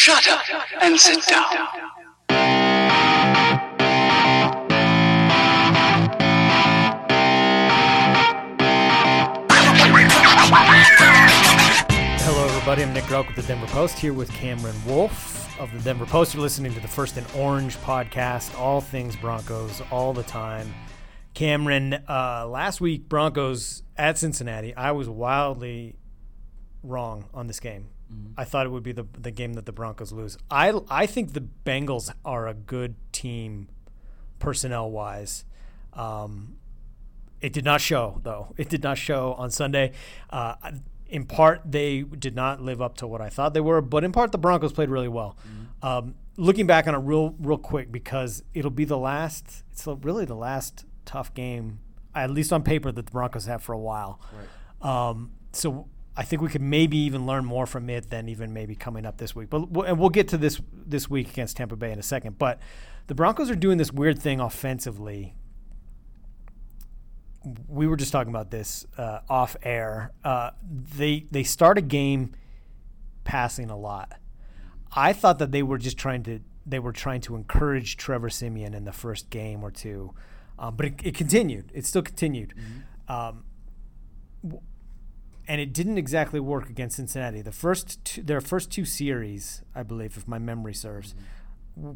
Shut up and sit down. Hello, everybody. I'm Nick Groke with the Denver Post here with Cameron Wolfe of the Denver Post. You're listening to the First and Orange podcast, all things Broncos, all the time. Cameron, uh, last week, Broncos at Cincinnati, I was wildly wrong on this game. I thought it would be the, the game that the Broncos lose. I, I think the Bengals are a good team personnel wise. Um, it did not show, though. It did not show on Sunday. Uh, in part, they did not live up to what I thought they were, but in part, the Broncos played really well. Um, looking back on it real, real quick, because it'll be the last. It's really the last tough game, at least on paper, that the Broncos have for a while. Um, so I think we could maybe even learn more from it than even maybe coming up this week. But we'll- and we'll get to this this week against Tampa Bay in a second. But the Broncos are doing this weird thing offensively we were just talking about this uh, off air. Uh, they they start a game passing a lot. I thought that they were just trying to they were trying to encourage Trevor Siemian in the first game or two, um, but it, it continued. It still continued, um, w- and it didn't exactly work against Cincinnati. The first two, their first two series, I believe, if my memory serves,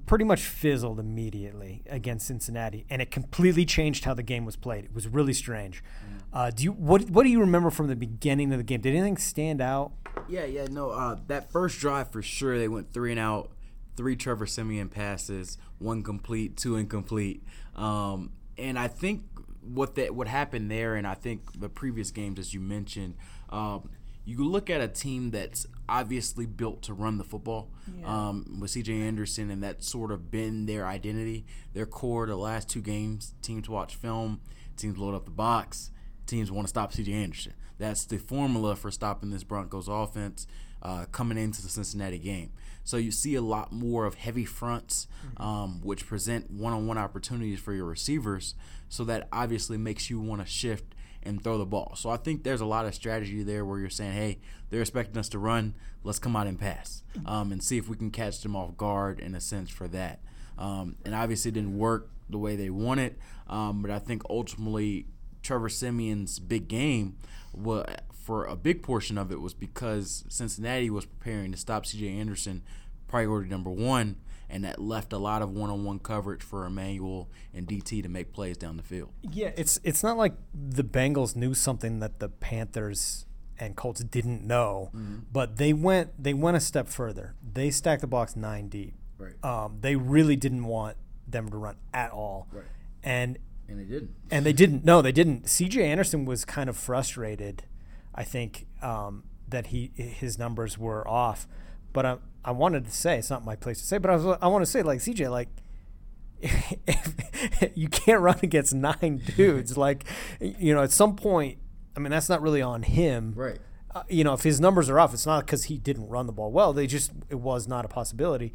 pretty much fizzled immediately against Cincinnati, and it completely changed how the game was played. It was really strange. Uh, do you what What do you remember from the beginning of the game? Did anything stand out? Yeah, yeah, no. Uh, that first drive for sure, they went three and out, three Trevor Siemian passes, one complete, two incomplete. Um, and I think what that what happened there, and I think the previous games, as you mentioned, um, you look at a team that's obviously built to run the football um, with C.J. Anderson, and that's sort of been their identity, their core. The last two games, teams watch film, teams load up the box, teams want to stop C.J. Anderson. That's the formula for stopping this Broncos offense uh, coming into the Cincinnati game. So you see a lot more of heavy fronts, um, which present one-on-one opportunities for your receivers. So that obviously makes you want to shift and throw the ball. So I think there's a lot of strategy there where you're saying, hey, they're expecting us to run. Let's come out and pass um, and see if we can catch them off guard in a sense for that. Um, and obviously it didn't work the way they wanted. Um, but I think ultimately Trevor Siemian's big game, wa for a big portion of it, was because Cincinnati was preparing to stop C.J. Anderson, priority number one, and that left a lot of one-on-one coverage for Emmanuel and DT to make plays down the field. Yeah, it's it's not like the Bengals knew something that the Panthers and Colts didn't know, but they went they went a step further. They stacked the box nine deep. Right. Um, they really didn't want them to run at all. Right. And And they didn't. and they didn't. No, they didn't. C.J. Anderson was kind of frustrated. I think um, that he his numbers were off, but I I wanted to say it's not my place to say, but I was I want to say like C.J. like. If, you can't run against nine dudes. Like, you know, at some point, I mean, that's not really on him. Right. Uh, you know, if his numbers are off, it's not because he didn't run the ball well. They just it was not a possibility.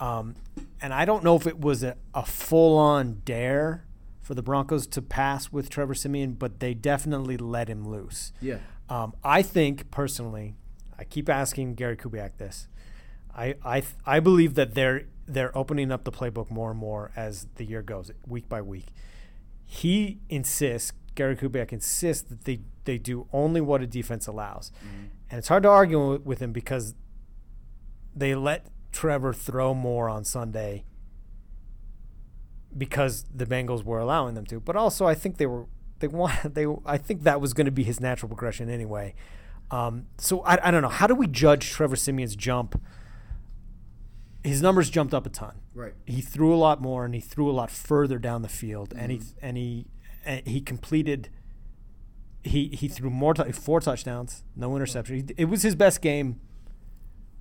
Um, and I don't know if it was a, a full on dare for the Broncos to pass with Trevor Siemian, but they definitely let him loose. Yeah. Um, I think personally, I keep asking Gary Kubiak this. I I I believe that they're they're opening up the playbook more and more as the year goes, week by week. He insists, Gary Kubiak insists that they they do only what a defense allows, and it's hard to argue with- with him because they let Trevor throw more on Sunday because the Bengals were allowing them to. But also, I think they were they want they. I think that was going to be his natural progression anyway. Um, so I, I don't know. How do we judge Trevor Siemian's jump? His numbers jumped up a ton. Right. He threw a lot more, and he threw a lot further down the field, and he and he and he completed. He he threw more tou- four touchdowns, no interception. He, it was his best game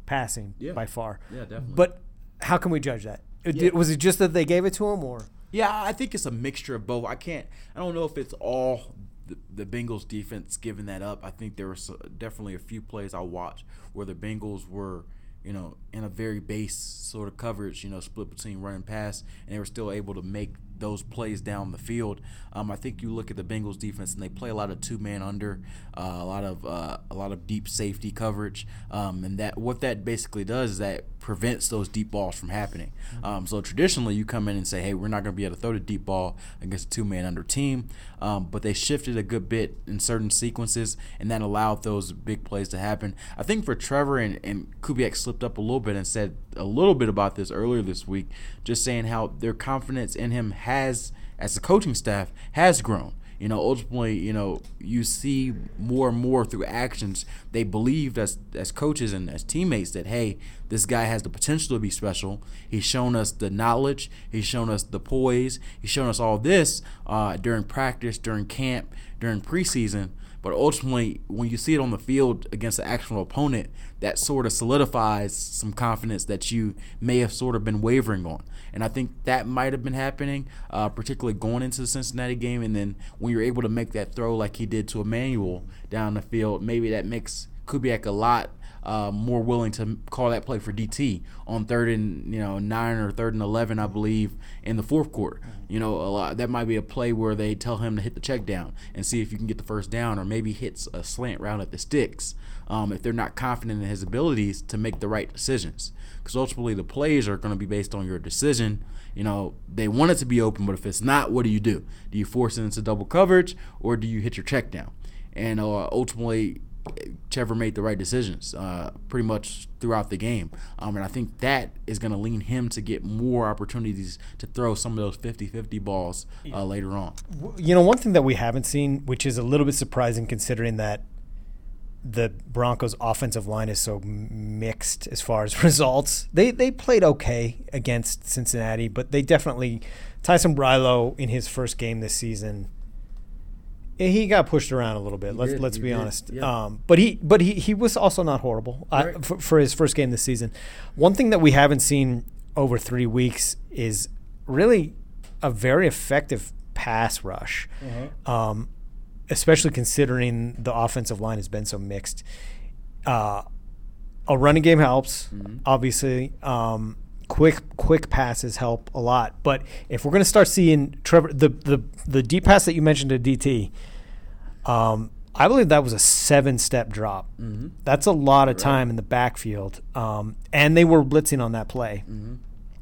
passing Yeah. by far. Yeah, definitely. But how can we judge that? It- Yeah. Was it just that they gave it to him, or Yeah, I think it's a mixture of both. I can't. I don't know if it's all the, the Bengals defense giving that up. I think there was definitely a few plays I watched where the Bengals were, you know, in a very base sort of coverage, you know, split between run and pass, and they were still able to make those plays down the field. Um, I think you look at the Bengals defense, and they play a lot of two man under, uh, a lot of uh, a lot of deep safety coverage, um, and that what that basically does is that prevents those deep balls from happening. Um, so traditionally, you come in and say, "Hey, we're not going to be able to throw the deep ball against a two-man under team," um, but they shifted a good bit in certain sequences, and that allowed those big plays to happen. I think for Trevor and, and Kubiak slipped up a little bit and said a little bit about this earlier this week, just saying how their confidence in him has, as the coaching staff, has grown you know, ultimately, you know, you see more and more through actions. They believed as as coaches and as teammates that hey, this guy has the potential to be special. He's shown us the knowledge. He's shown us the poise. He's shown us all this uh, during practice, during camp, during preseason. But ultimately, when you see it on the field against an actual opponent, that sort of solidifies some confidence that you may have sort of been wavering on. And I think that might have been happening, uh, particularly going into the Cincinnati game. And then when you're able to make that throw like he did to Emmanuel down the field, maybe that makes Kubiak a lot uh, more willing to call that play for DT on third and you know nine or third and eleven, I believe, in the fourth quarter. You know, a lot that might be a play where they tell him to hit the check down and see if you can get the first down, or maybe hits a slant route at the sticks. Um, if they're not confident in his abilities to make the right decisions, because ultimately the plays are going to be based on your decision. You know, they want it to be open, but if it's not, what do you do? Do you force it into double coverage, or do you hit your check down? And uh, ultimately, Trevor made the right decisions uh, pretty much throughout the game. Um, and I think that is going to lean him to get more opportunities to throw some of those 50 50 balls uh, later on. You know, one thing that we haven't seen, which is a little bit surprising considering that the Broncos' offensive line is so mixed as far as results. They they played okay against Cincinnati, but they definitely Ty Sambrailo in his first game this season he got pushed around a little bit. Let's did, let's be did. honest. Yeah. Um, but he but he, he was also not horrible right. uh, for, for, his first game this season. One thing that we haven't seen over three weeks is really a very effective pass rush, uh-huh. um, especially considering the offensive line has been so mixed. Uh, a running game helps, mm-hmm. obviously. Um, quick quick passes help a lot. But if we're going to start seeing Trevor the the the deep pass that you mentioned to DT, um, I believe that was a seven step drop. Mm-hmm. That's a lot of time right. in the backfield, um, and they were blitzing on that play. Mm-hmm.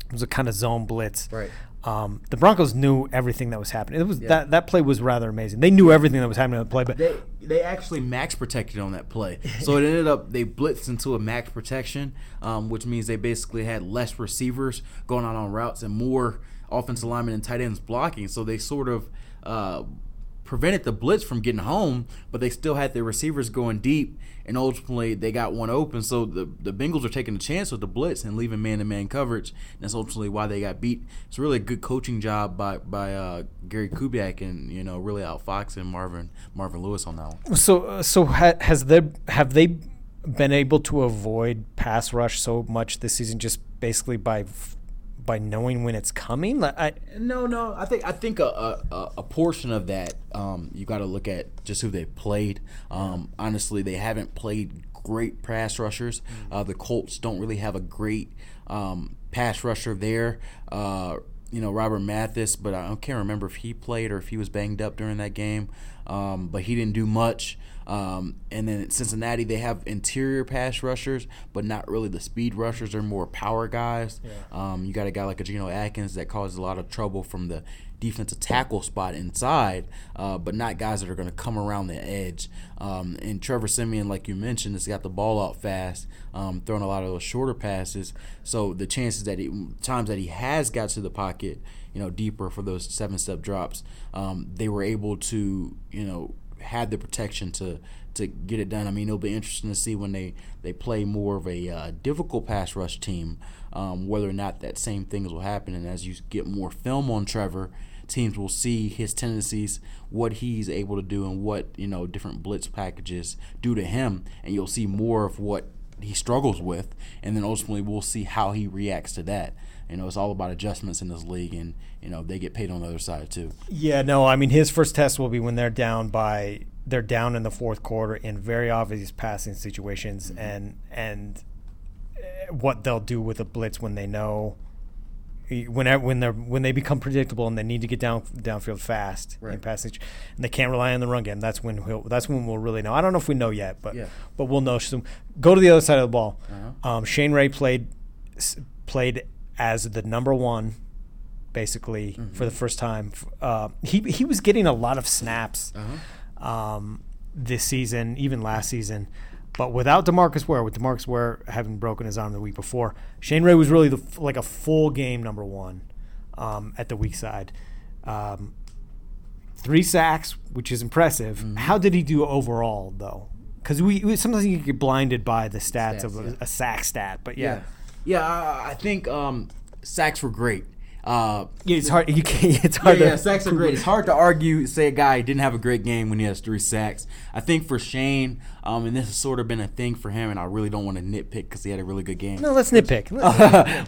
It was a kind of zone blitz. Right. Um, the Broncos knew everything that was happening. It was yeah. that that play was rather amazing. They knew everything that was happening on the play, but they they actually max protected on that play. So it ended up they blitzed into a max protection, um, which means they basically had less receivers going out on routes and more offensive linemen and tight ends blocking. So they sort of uh, prevented the blitz from getting home, but they still had their receivers going deep, and ultimately they got one open. So the the Bengals are taking a chance with the blitz and leaving man to man coverage. And that's ultimately why they got beat. It's really a good coaching job by by uh, Gary Kubiak and you know really outfoxing Marvin Marvin Lewis on that one. So uh, so ha- has there have they been able to avoid pass rush so much this season just basically by by knowing when it's coming? Like, I, no, no. I think I think a, a, a portion of that um, you got to look at just who they played. Um, honestly, they haven't played great pass rushers. Mm-hmm. Uh, the Colts don't really have a great um, pass rusher there. Uh, you know Robert Mathis, but I can't remember if he played or if he was banged up during that game. Um, but he didn't do much. Um, and then Cincinnati, they have interior pass rushers, but not really the speed rushers. They're more power guys. Yeah. Um, you got a guy like a Geno Atkins that causes a lot of trouble from the defensive tackle spot inside, uh, but not guys that are going to come around the edge. Um, and Trevor Siemian, like you mentioned, has got the ball out fast, um, throwing a lot of those shorter passes. So the chances that he, times that he has got to the pocket, you know, deeper for those seven step drops, um, they were able to, you know, had the protection to to get it done. I mean, it'll be interesting to see when they they play more of a uh, difficult pass rush team, um, whether or not that same things will happen. And as you get more film on Trevor, teams will see his tendencies, what he's able to do, and what you know different blitz packages do to him, and you'll see more of what he struggles with, and then ultimately we'll see how he reacts to that. You know, it's all about adjustments in this league, and you know they get paid on the other side too. Yeah, no, I mean his first test will be when they're down by they're down in the fourth quarter in very obvious passing situations, mm-hmm. and and eh, what they'll do with a blitz when they know when when they when they become predictable and they need to get down downfield fast right. in passage, and they can't rely on the run game. That's when we'll, that's when we'll really know. I don't know if we know yet, but yeah. but we'll know soon. Go to the other side of the ball. Uh-huh. Um, Shane Ray played played as the number one, basically Mm-hmm. for the first time. Uh, he he was getting a lot of snaps Uh-huh. um, this season, even last season. But without Demarcus Ware, with Demarcus Ware having broken his arm the week before, Shane Ray was really the, like a full game number one um, at the weak side. Um, three sacks, which is impressive. Mm-hmm. How did he do overall, though? Because we, we sometimes you get blinded by the stats, Stats, of a, yeah. a sack stat, but yeah. Yeah, I, I think um, sacks were great. Uh, Yeah, it's hard. You can't. It's yeah, hard. yeah, to, sacks are great. It's hard to argue, say a guy didn't have a great game when he has three sacks. I think for Shane, um, and this has sort of been a thing for him, and I really don't want to nitpick because he had a really good game. No, let's nitpick.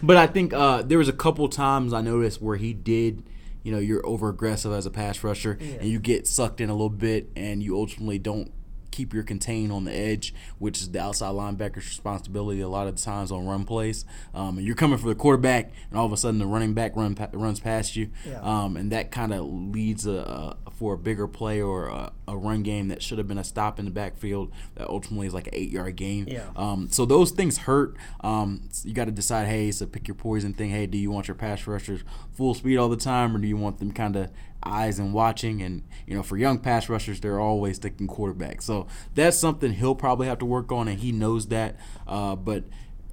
but I think uh, there was a couple times I noticed where he did, you know, you're over aggressive as a pass rusher, and you get sucked in a little bit, and you ultimately don't keep your contain on the edge, which is the outside linebacker's responsibility a lot of the times on run plays. Um, and you're coming for the quarterback, and all of a sudden the running back run pa- runs past you, Yeah. um, and that kind of leads a, a, for a bigger play or a, a run game that should have been a stop in the backfield that ultimately is like an eight yard gain. Yeah. Um, so those things hurt. Um, you got to decide. Hey, it's a pick your poison thing. Hey, do you want your pass rushers full speed all the time, or do you want them kind of eyes and watching? And you know, for young pass rushers, they're always thinking quarterback. So that's something he'll probably have to work on, and he knows that. Uh, but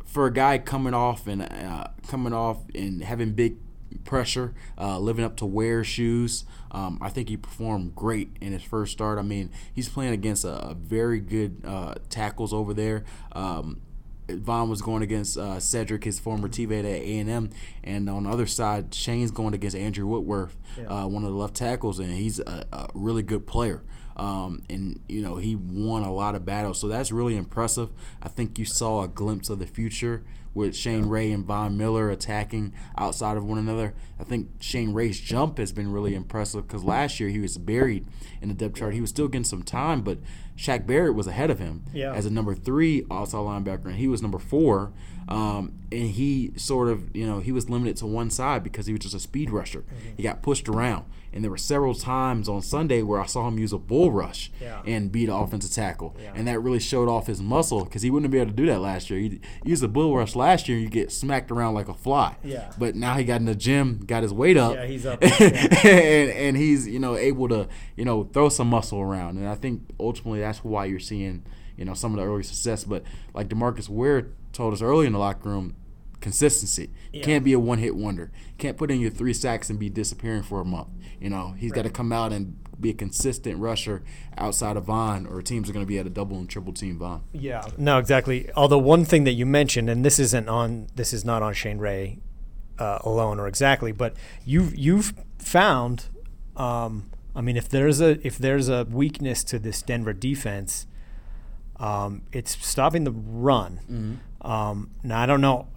for a guy coming off and uh, coming off and having big pressure, uh, living up to wear shoes. Um, I think he performed great in his first start. I mean, he's playing against a, a very good uh, tackles over there. Um, Von was going against uh, Cedric, his former teammate at A and M, and on the other side, Shane's going against Andrew Whitworth, uh, one of the left tackles, and he's a, a really good player. Um, and you know he won a lot of battles, so that's really impressive. I think you saw a glimpse of the future with Shane Ray and Von Miller attacking outside of one another. I think Shane Ray's jump has been really impressive because last year he was buried in the depth chart. He was still getting some time, but Shaq Barrett was ahead of him Yeah. as a number three outside linebacker, and he was number four. Um, and he sort of, you know, he was limited to one side because he was just a speed rusher. Mm-hmm. He got pushed around, and there were several times on Sunday where I saw him use a bull rush Yeah. and beat an offensive tackle, Yeah. and that really showed off his muscle because he wouldn't be able to do that last year. He used a bull rush last year, and you get smacked around like a fly. Yeah. But now he got in the gym, got his weight up. Yeah, he's up. and and he's you know able to you know throw some muscle around, and I think ultimately that's why you're seeing you know some of the early success. But like Demarcus Ware told us early in the locker room, consistency Yeah. can't be a one hit wonder. Can't put in your three sacks and be disappearing for a month. You know he's got to come out and be a consistent rusher outside of Von, or teams are going to be at a double and triple team Von. Yeah, no, exactly. Although one thing that you mentioned, and this isn't on, this is not on Shane Ray uh, alone or exactly, but you've you've found, um, I mean, if there's a if there's a weakness to this Denver defense, um, it's stopping the run. Um, now I don't know.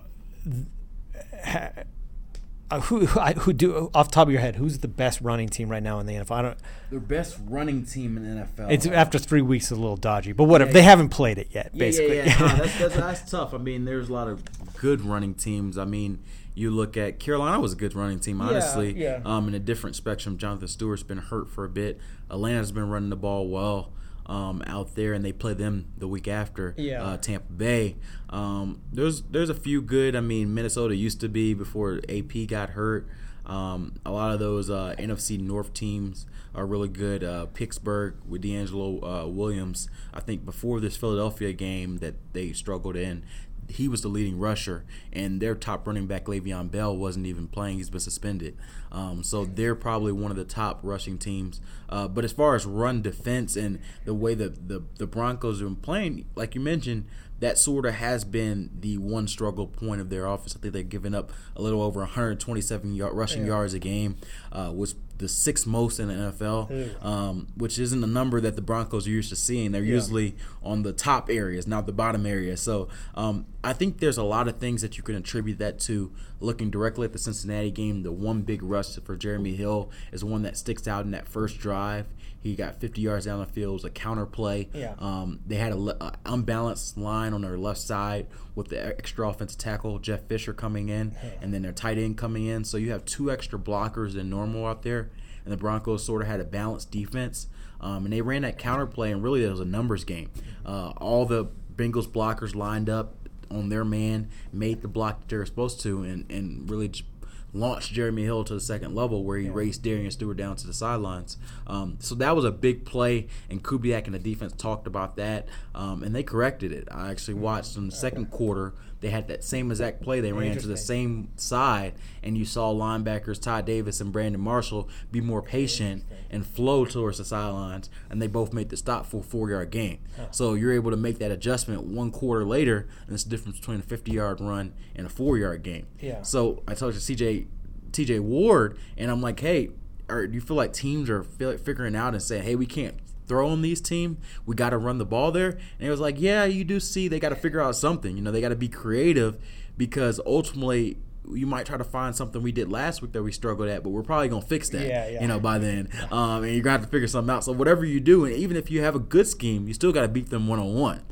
Uh, who I, who do off the top of your head? Who's the best running team right now in the NFL? I don't. Their best running team in the NFL. It's after three weeks, it's a little dodgy, but whatever. Yeah, they yeah. haven't played it yet, Yeah, basically. Yeah, yeah. No, that's, that's, that's tough. I mean, there's a lot of good running teams. I mean, you look at Carolina was a good running team, honestly. yeah. Um, in a different spectrum, Jonathan Stewart's been hurt for a bit. Atlanta's been running the ball well. Um, out there, and they play them the week after Yeah. uh, Tampa Bay. Um, there's there's a few good. I mean, Minnesota used to be before AP got hurt. Um, a lot of those uh, NFC North teams are really good. Uh, Pittsburgh with DeAngelo uh, Williams, I think before this Philadelphia game that they struggled in, he was the leading rusher, and their top running back Le'Veon Bell wasn't even playing; he's been suspended. Um, so they're probably one of the top rushing teams. Uh, but as far as run defense and the way that the the Broncos have been playing, like you mentioned, that sort of has been the one struggle point of their offense. I think they've given up a little over 127 yard, rushing yards a game, uh, was the sixth most in the NFL, um, which isn't a number that the Broncos are used to seeing. They're usually on the top areas, not the bottom areas. So um, I think there's a lot of things that you can attribute that to. Looking directly at the Cincinnati game, the one big rush for Jeremy Hill is one that sticks out in that first drive. He got 50 yards down the field. It was a counter play. Yeah. Um, they had a, le- a unbalanced line on their left side with the extra offensive tackle Jeff Fisher coming in, and then their tight end coming in. So you have two extra blockers than normal out there, and the Broncos sort of had a balanced defense. Um, and they ran that counter play, and really it was a numbers game. Uh, all the Bengals blockers lined up on their man, made the block that they were supposed to, and and really. Just launched Jeremy Hill to the second level where he yeah. raced Darian Stewart down to the sidelines. Um, so that was a big play, and Kubiak and the defense talked about that, um, and they corrected it. I actually watched in the second quarter. They had that same exact play. They ran to the same side, and you saw linebackers Ty Davis and Brandon Marshall be more patient and flow towards the sidelines, and they both made the stop for a four-yard gain. Huh. So you're able to make that adjustment one quarter later, and it's the difference between a 50-yard run and a four-yard gain. Yeah. So I told you, CJ TJ Ward, and I'm like, hey, or do you feel like teams are figuring out and saying, hey, we can't throw on these team. We got to run the ball there. And it was like, yeah, you do see they got to figure out something. You know, they got to be creative because ultimately you might try to find something we did last week that we struggled at, but we're probably gonna fix that. Yeah, yeah. You know, by then, um, and you're gonna have to figure something out. So whatever you do, and even if you have a good scheme, you still got to beat them one on one.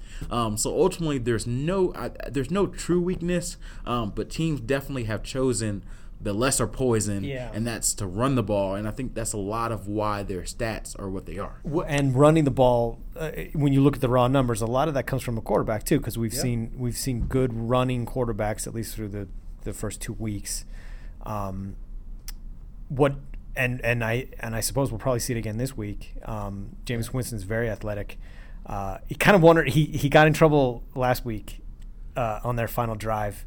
So ultimately, there's no I, there's no true weakness, um, but teams definitely have chosen the lesser poison, yeah. and that's to run the ball. And I think that's a lot of why their stats are what they are. And running the ball, uh, when you look at the raw numbers, a lot of that comes from a quarterback too, because we've seen we've seen good running quarterbacks at least through the the first two weeks. Um, what and and I and I suppose we'll probably see it again this week. Um, Jameis Winston's very athletic. Uh, he kind of wondered he he got in trouble last week uh, on their final drive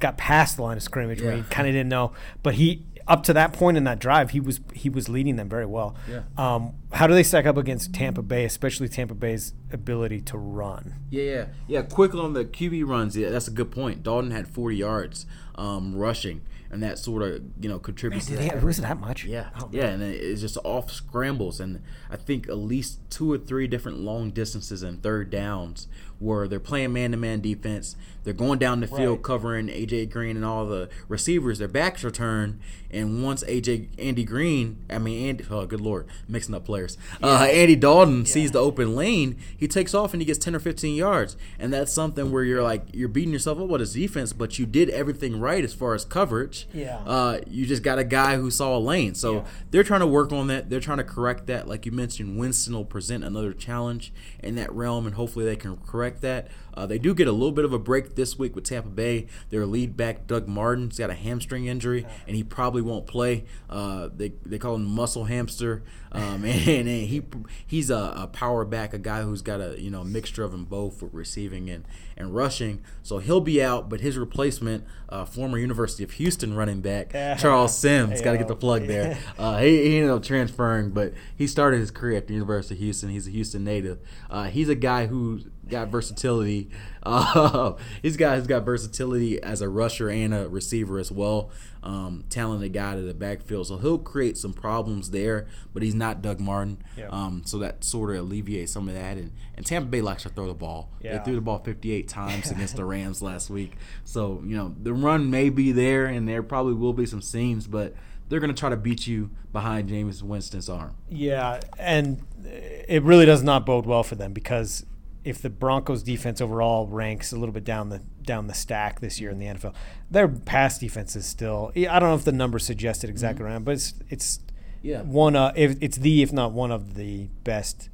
got past the line of scrimmage yeah. where he kind of didn't know. But he up to that point in that drive, he was he was leading them very well. Yeah. Um, how do they stack up against Tampa Bay, especially Tampa Bay's ability to run? Yeah, yeah, yeah. Quick on the QB runs. Yeah, that's a good point. Dalton had 40 yards um, rushing and that sort of you know contributes. Man, to was it that much? Yeah, oh, yeah, and it's just off scrambles, and I think at least two or three different long distances and third downs where they're playing man-to-man defense. They're going down the field right. covering AJ Green and all the receivers. Their backs are turned, and once AJ Andy Green, I mean Andy, oh good lord, mixing up players. Yeah. Uh, Andy Dalton yeah. sees the open lane, he takes off and he gets ten or fifteen yards, and that's something where you're like you're beating yourself up with his defense, but you did everything right as far as coverage. Yeah. Uh, you just got a guy who saw a lane, so yeah. they're trying to work on that. They're trying to correct that. Like you mentioned, Winston will present another challenge in that realm, and hopefully they can correct that. Uh, they do get a little bit of a break this week with Tampa Bay. Their lead back Doug Martin's got a hamstring injury, and he probably won't play. Uh, they they call him muscle hamster, um, and, and, he he's a, a, power back, a guy who's got a you know mixture of them both with receiving and and rushing. So he'll be out, but his replacement, uh, former University of Houston running back Charles Sims, got to get the plug there. Uh, he, he, ended up transferring, but he started his career at the University of Houston. He's a Houston native. Uh, he's a guy who got versatility. Uh, he's got he's got versatility as a rusher and a receiver as well. Um, talented guy to the backfield, so he'll create some problems there. But he's not Doug Martin, yeah. um, so that sort of alleviates some of that. And, and Tampa Bay likes to throw the ball. Yeah. They threw the ball 58 times against the Rams last week, so you know the run may be there, and there probably will be some seams, but they're going to try to beat you behind Jameis Winston's arm. Yeah, and it really does not bode well for them because if the Broncos defense overall ranks a little bit down the down the stack this year in the NFL, their pass defense is still. I don't know if the numbers suggested exactly mm-hmm. around, but it's it's yeah one uh, if it's the if not one of the best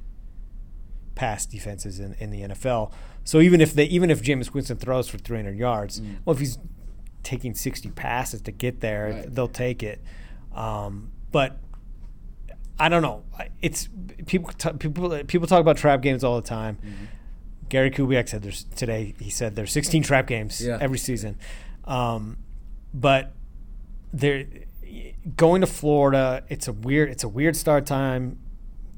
pass defenses in, in the NFL. So even if they even if Jameis Winston throws for 300 yards, mm. well if he's taking 60 passes to get there, right. they'll take it. Um, but I don't know. It's people t- people people talk about trap games all the time. Mm-hmm. Gary Kubiak said there's today. He said there's 16 trap games yeah. every season, um, but they're going to Florida. It's a weird. It's a weird start time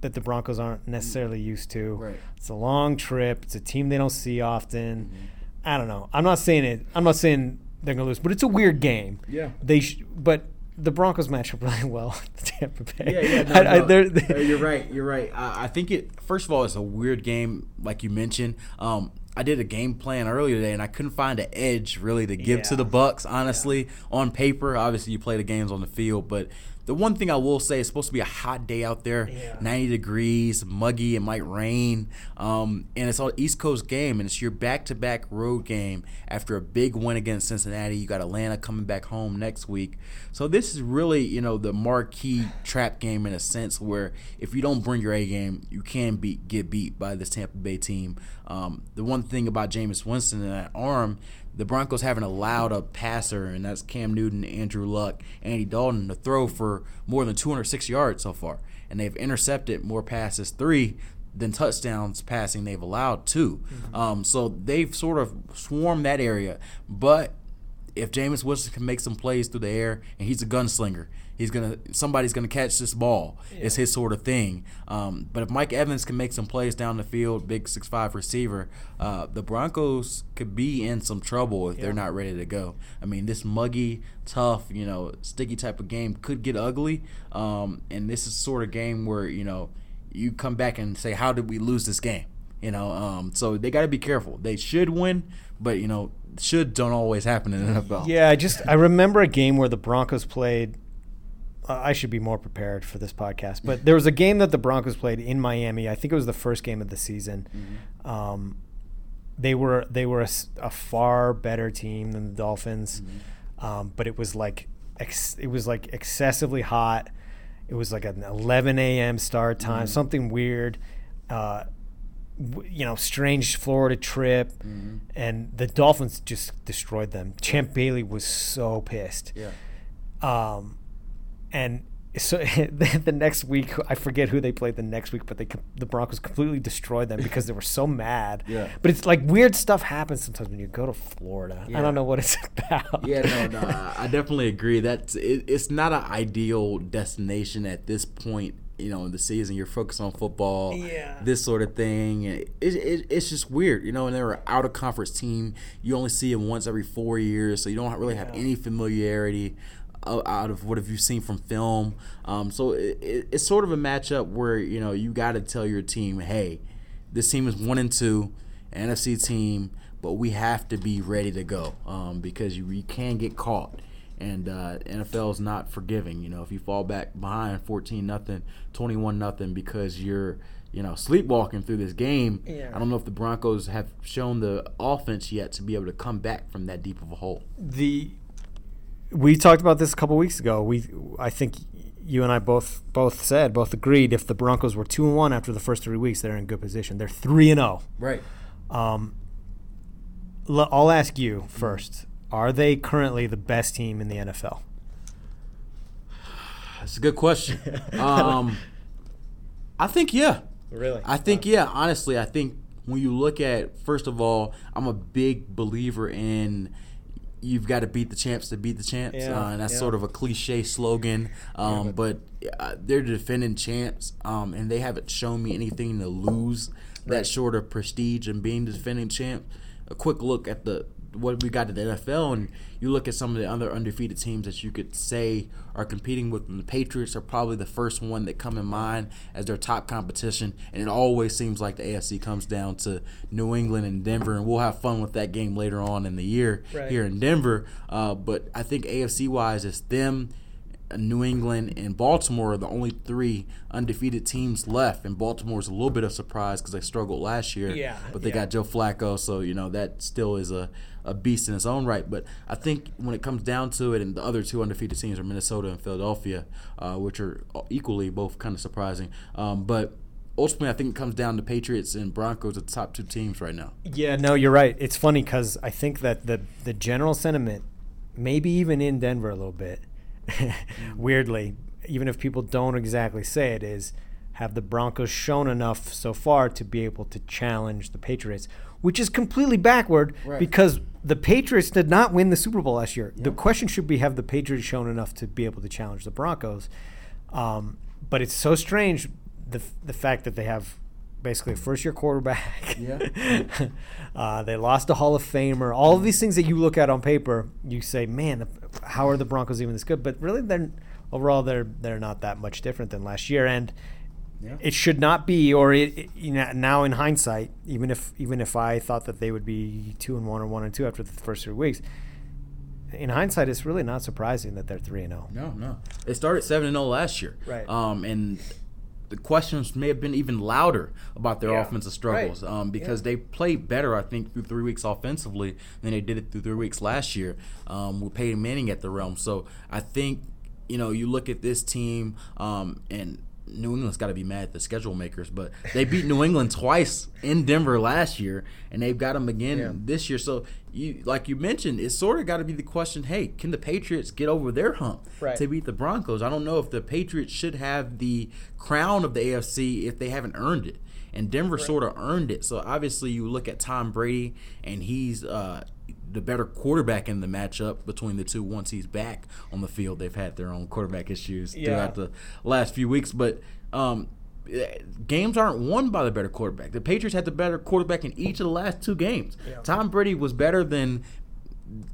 that the Broncos aren't necessarily used to. Right. It's a long trip. It's a team they don't see often. Mm-hmm. I don't know. I'm not saying it. I'm not saying they're gonna lose, but it's a weird game. Yeah. They sh- but the Broncos match up really well with Tampa Bay. Yeah, yeah, no, I, no. I, they, you're right. You're right. I, I, think it. First of all, it's a weird game, like you mentioned. Um, I did a game plan earlier today, and I couldn't find an edge really to give yeah. to the Bucks. Honestly, yeah. on paper, obviously you play the games on the field, but the one thing I will say is supposed to be a hot day out there, Yeah. 90 degrees, muggy, it might rain, um, and it's all East Coast game, and it's your back-to-back road game after a big win against Cincinnati. You got Atlanta coming back home next week, so this is really you know the marquee trap game in a sense where if you don't bring your A game, you can beat get beat by this Tampa Bay team. Um, the one thing about Jameis Winston and that arm the Broncos haven't allowed a passer, and that's Cam Newton, Andrew Luck, Andy Dalton, to throw for more than 206 yards so far. And they've intercepted more passes, three, than touchdowns passing they've allowed, 2 Um, so they've sort of swarmed that area. But if Jameis Winston can make some plays through the air, and he's a gunslinger, he's gonna somebody's gonna catch this ball. It's his sort of thing. Um, but if Mike Evans can make some plays down the field, big six five receiver, uh, the Broncos could be in some trouble if they're not ready to go. I mean, this muggy, tough, you know, sticky type of game could get ugly. Um, and this is sort of game where you know you come back and say, how did we lose this game? You know, um, so they got to be careful. They should win, but you know, should don't always happen in the NFL. Yeah, I just I remember a game where the Broncos played. Uh, I should be more prepared for this podcast, but there was a game that the Broncos played in Miami. I think it was the first game of the season. Um, they were they were a, a far better team than the Dolphins, um, but it was like ex- it was like excessively hot. It was like an 11 a.m. start time, something weird. Uh, w- you know, strange Florida trip, and the Dolphins just destroyed them. Champ Bailey was so pissed. Yeah. Um, and so the next week, I forget who they played the next week, but they the Broncos completely destroyed them because they were so mad. Yeah. But it's like weird stuff happens sometimes when you go to Florida. Yeah. I don't know what it's about. Yeah, no, no, I definitely agree. That's it, it's not an ideal destination at this point. You know, in the season, you're focused on football, Yeah. this sort of thing. It, it, it's just weird, you know. And they're an out of conference team. You only see them once every four years, so you don't really have Yeah. any familiarity out of what have you seen from film. Um, so it, it, it's sort of a matchup where you know you got to tell your team, hey, this team is one and two, NFC team, but we have to be ready to go um, because you, you can get caught. And uh, NFL is not forgiving. You know, if you fall back behind 14 nothing, 21 nothing because you're, you know, sleepwalking through this game. Yeah. I don't know if the Broncos have shown the offense yet to be able to come back from that deep of a hole. the we talked about this a couple weeks ago. We I think you and I both both said both agreed if the Broncos were two and one after the first three weeks, they're in good position. They're three and zero. Right. Um, l- I'll ask you first. Are they currently the best team in the NFL? That's a good question. um, I think yeah. Really? I think yeah. Honestly, I think when you look at first of all, I'm a big believer in you've got to beat the champs to beat the champs, Yeah, uh, and that's yeah. sort of a cliche slogan. Um, but uh, they're defending champs, um, and they haven't shown me anything to lose that sort of prestige and being the defending champ. A quick look at the what we got in the NFL, and you look at some of the other undefeated teams that you could say are competing with them. The Patriots are probably the first one that come in mind as their top competition, and it always seems like the AFC comes down to New England and Denver, and we'll have fun with that game later on in the year Right. here in Denver. Uh, but I think AFC wise, it's them. New England and Baltimore are the only three undefeated teams left, and Baltimore's a little bit of surprise because they struggled last year. Yeah, but they yeah. got Joe Flacco, so you know that still is a, a beast in its own right. But I think when it comes down to it, and the other two undefeated teams are Minnesota and Philadelphia, uh, which are equally both kind of surprising. Um, but ultimately, I think it comes down to Patriots and Broncos, are the top two teams right now. Yeah, no, you're right. It's funny because I think that the the general sentiment, maybe even in Denver a little bit, weirdly, even if people don't exactly say it, is have the Broncos shown enough so far to be able to challenge the Patriots, which is completely backward Right. because the Patriots did not win the Super Bowl last year. The question should be have the Patriots shown enough to be able to challenge the Broncos? Um, but it's so strange the the fact that they have basically a first year quarterback. Yeah. uh, they lost a Hall of Famer. All of these things that you look at on paper, you say, man, how are the Broncos even this good? But really, they're overall they're they're not that much different than last year, and Yeah. it should not be. Or it, it- you know, now in hindsight, even if even if I thought that they would be two and one or one and two after the first three weeks. in hindsight, it's really not surprising that they're three and oh. zero. No, no. They started seven and zero last year. Right. Um, and the questions may have been even louder about their Yeah. offensive struggles. Right. Um, because they played better, I think, through three weeks offensively than they did it through three weeks last year. Um, with Peyton Manning at the realm. So I think, you know, you look at this team, um, and New England's got to be mad at the schedule makers, but they beat New England twice in Denver last year, and they've got them again Yeah. this year. So, you like you mentioned, it's sort of got to be the question: Hey, can the Patriots get over their hump Right. to beat the Broncos? I don't know if the Patriots should have the crown of the AFC if they haven't earned it, and Denver sort of earned it. So obviously, you look at Tom Brady, and he's. Uh, the better quarterback in the matchup between the two once he's back on the field. They've had their own quarterback issues Yeah. throughout the last few weeks, but um, eh, games aren't won by the better quarterback. The Patriots had the better quarterback in each of the last two games. Yeah. Tom Brady was better than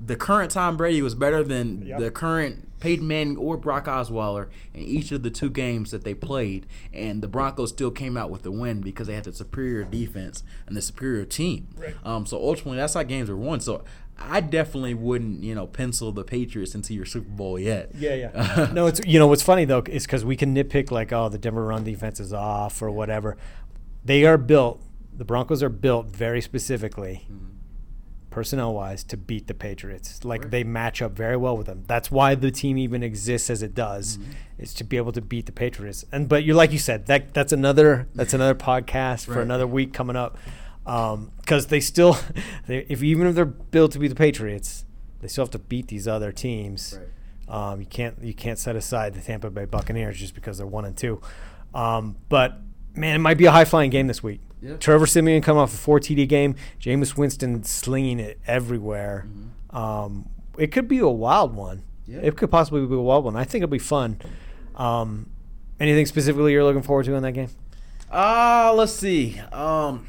the current Tom Brady was better than Yep. the current Peyton Manning or Brock Osweiler in each of the two games that they played, and the Broncos still came out with the win because they had the superior defense and the superior team. Right. Um, so ultimately, that's how games are won. So I definitely wouldn't, you know, pencil the Patriots into your Super Bowl yet. Yeah, yeah. no, it's you know what's funny though is because we can nitpick like, oh, the Denver run defense is off or whatever. They are built. The Broncos are built very specifically, personnel wise, to beat the Patriots. Like Right. they match up very well with them. That's why the team even exists as it does, is to be able to beat the Patriots. And but you're like you said that that's another that's another podcast for another week coming up. Because they still, they, if even if they're built to be the Patriots, they still have to beat these other teams. Right. Um, you can't you can't set aside the Tampa Bay Buccaneers just because they're one and two. Um, but man, it might be a high flying game this week. Yeah. Trevor Siemian coming off a four TD game. Jameis Winston slinging it everywhere. Um, it could be a wild one. Yeah. It could possibly be a wild one. I think it'll be fun. Um, anything specifically you're looking forward to in that game? Ah, let's see. Um,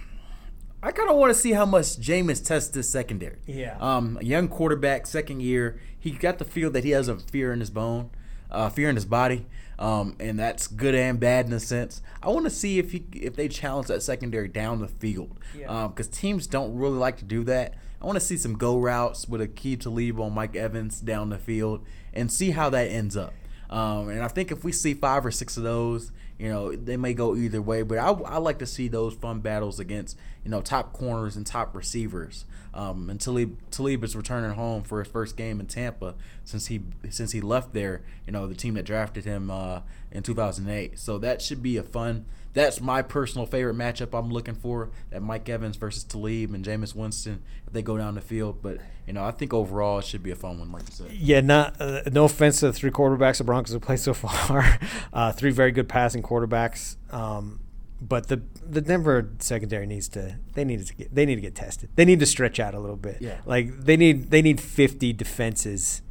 I kind of want to see how much Jameis tests this secondary. Yeah. Um, a young quarterback, second year. He got the feel that he has a fear in his bone, uh, fear in his body, um, and that's good and bad in a sense. I want to see if he if they challenge that secondary down the field, Yeah. because teams don't really like to do that. I want to see some go routes with Aqib Talib on Mike Evans down the field and see how that ends up. Um, and I think if we see five or six of those, you know, they may go either way. But I, I like to see those fun battles against, you know, top corners and top receivers. Um, and Talib, Talib is returning home for his first game in Tampa since he since he left there. You know, the team that drafted him uh, in 2008. So that should be a fun. That's my personal favorite matchup I'm looking for. That Mike Evans versus Talib and Jameis Winston if they go down the field. But you know, I think overall it should be a fun one, like you said. Yeah, not uh, no offense to the three quarterbacks the Broncos have played so far. Uh, three very good passing quarterbacks. Um, but the the Denver secondary needs to they need to get they need to get tested. They need to stretch out a little bit. Yeah. Like they need they need 50 defenses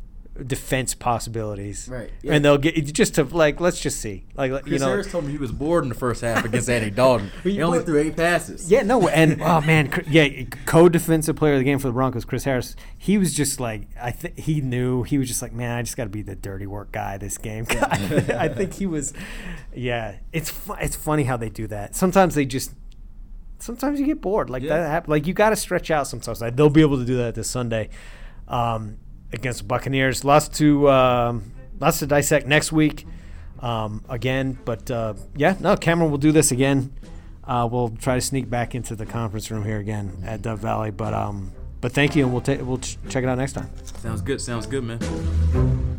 defense possibilities. Right, yeah. And they'll get just to like let's just see. Like you know Harris told me he was bored in the first half against Andy Dalton. He only threw eight passes. Yeah, no, and oh man, yeah, co-defensive player of the game for the Broncos, Chris Harris. He was just like, I think he knew he was just like, man, I just got to be the dirty work guy this game. I think he was, yeah. It's fu- it's funny how they do that. Sometimes they just, sometimes you get bored like Yeah. that. Hap- like you got to stretch out sometimes. Like, they'll be able to do that this Sunday um, against the Buccaneers. Lots to um, lots to dissect next week um, again. But uh, yeah, no, Cameron will do this again. Uh, we'll try to sneak back into the conference room here again at Dove Valley. But um, but thank you, and we'll ta- we'll ch- check it out next time. Sounds good. Sounds good, man.